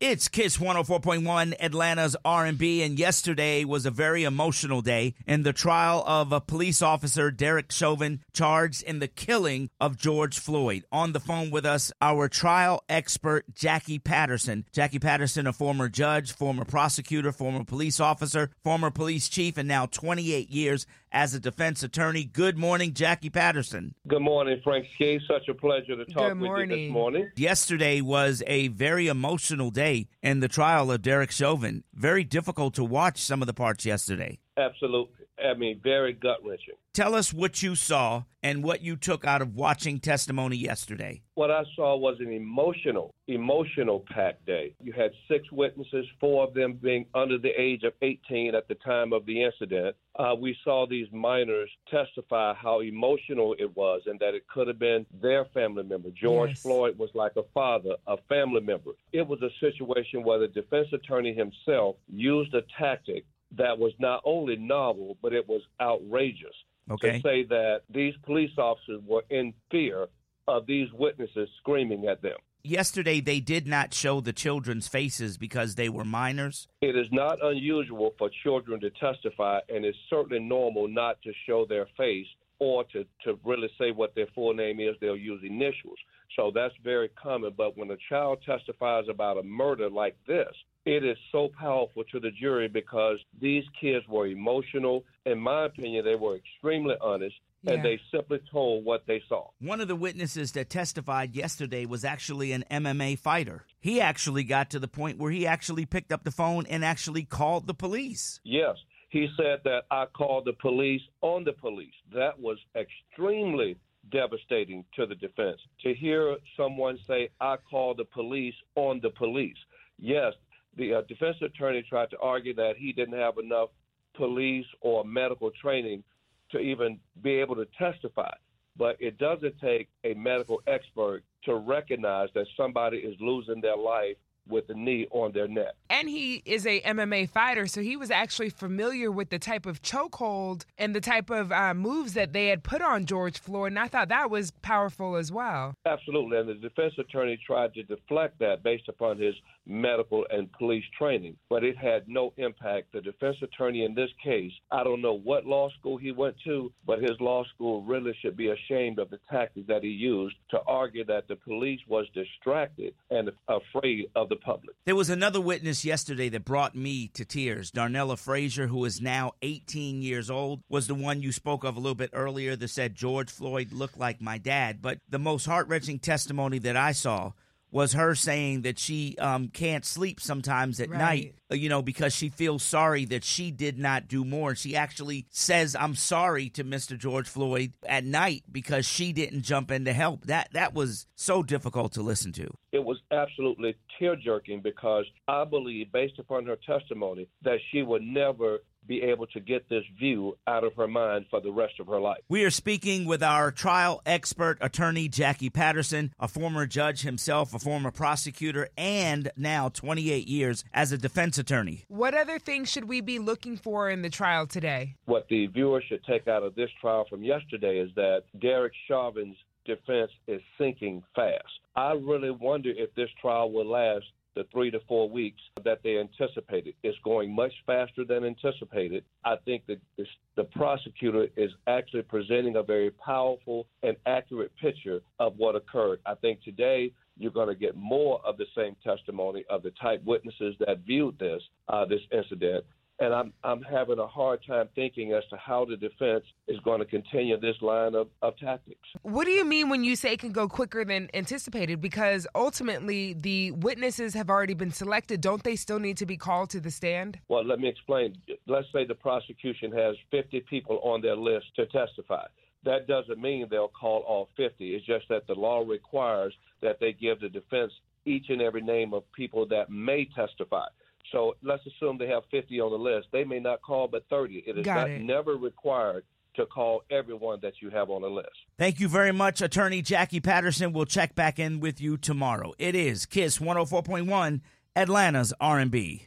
It's Kiss 104.1 Atlanta's R&B and yesterday was a very emotional day in the trial of a police officer Derek Chauvin charged in the killing of George Floyd. On the phone with us our trial expert Jackie Patterson. Jackie Patterson a former judge, former prosecutor, former police officer, former police chief and now 28 years as a defense attorney. Good morning Jackie Patterson. Good morning Frank Ski. Such a pleasure to talk with you this morning. Yesterday was a very emotional day in the trial of Derek Chauvin. Very difficult to watch some of the parts yesterday. Absolutely. I mean, very gut wrenching. Tell us what you saw and what you took out of watching testimony yesterday. What I saw was an emotional, emotional packed day. You had six witnesses, four of them being under the age of 18 at the time of the incident. Uh, we saw these minors testify how emotional it was and that it could have been their family member. George Yes. Floyd was like a father, a family member. It was a situation where the defense attorney himself used a tactic that was not only novel, but it was outrageous. Okay. To say that these police officers were in fear of these witnesses screaming at them. Yesterday, they did not show the children's faces because they were minors. It is not unusual for children to testify, and it's certainly normal not to show their face or to, to really say what their full name is. They'll use initials. So that's very common. But when a child testifies about a murder like this, it is so powerful to the jury because these kids were emotional. In my opinion, they were extremely honest, Yeah. and they simply told what they saw. One of the witnesses that testified yesterday was actually an MMA fighter. He actually got to the point where he actually picked up the phone and actually called the police. Yes. He said that I called the police on the police. That was extremely devastating to the defense. To hear someone say, I called the police on the police. Yes, the uh, defense attorney tried to argue that he didn't have enough police or medical training to even be able to testify. But it doesn't take a medical expert to recognize that somebody is losing their life with a knee on their neck. And he is a MMA fighter, so he was actually familiar with the type of chokehold and the type of uh, moves that they had put on George Floyd. And I thought that was powerful as well. Absolutely, and the defense attorney tried to deflect that based upon his medical and police training, but it had no impact. The defense attorney in this case, I don't know what law school he went to, but his law school really should be ashamed of the tactics that he used to argue that the police was distracted and afraid of the public. There was another witness yesterday that brought me to tears. Darnella Frazier, who is now 18 years old, was the one you spoke of a little bit earlier that said George Floyd looked like my dad. But the most heart wrenching testimony that I saw was her saying that she um, can't sleep sometimes at Right. night, uh, you know, because she feels sorry that she did not do more. She actually says, "I'm sorry" to Mr. George Floyd at night because she didn't jump in to help. That that was so difficult to listen to. It was absolutely tear jerking because I believe, based upon her testimony, that she would never be able to get this view out of her mind for the rest of her life. We are speaking with our trial expert attorney, Jackie Patterson, a former judge himself, a former prosecutor, and now 28 years as a defense attorney. What other things should we be looking for in the trial today? What the viewer should take out of this trial from yesterday is that Derek Chauvin's defense is sinking fast. I really wonder if this trial will last the three to four weeks that they anticipated. It's going much faster than anticipated. I think that this, the prosecutor is actually presenting a very powerful and accurate picture of what occurred. I think today you're going to get more of the same testimony of the type witnesses that viewed this uh, this incident. And I'm I'm having a hard time thinking as to how the defense is going to continue this line of, of tactics. What do you mean when you say it can go quicker than anticipated? Because ultimately, the witnesses have already been selected. Don't they still need to be called to the stand? Well, let me explain. Let's say the prosecution has 50 people on their list to testify. That doesn't mean they'll call all 50. It's just that the law requires that they give the defense each and every name of people that may testify. So let's assume they have 50 on the list. They may not call but 30. It is Got not it. never required to call everyone that you have on the list. Thank you very much, Attorney Jackie Patterson. We'll check back in with you tomorrow. It is Kiss 104.1, Atlanta's R&B.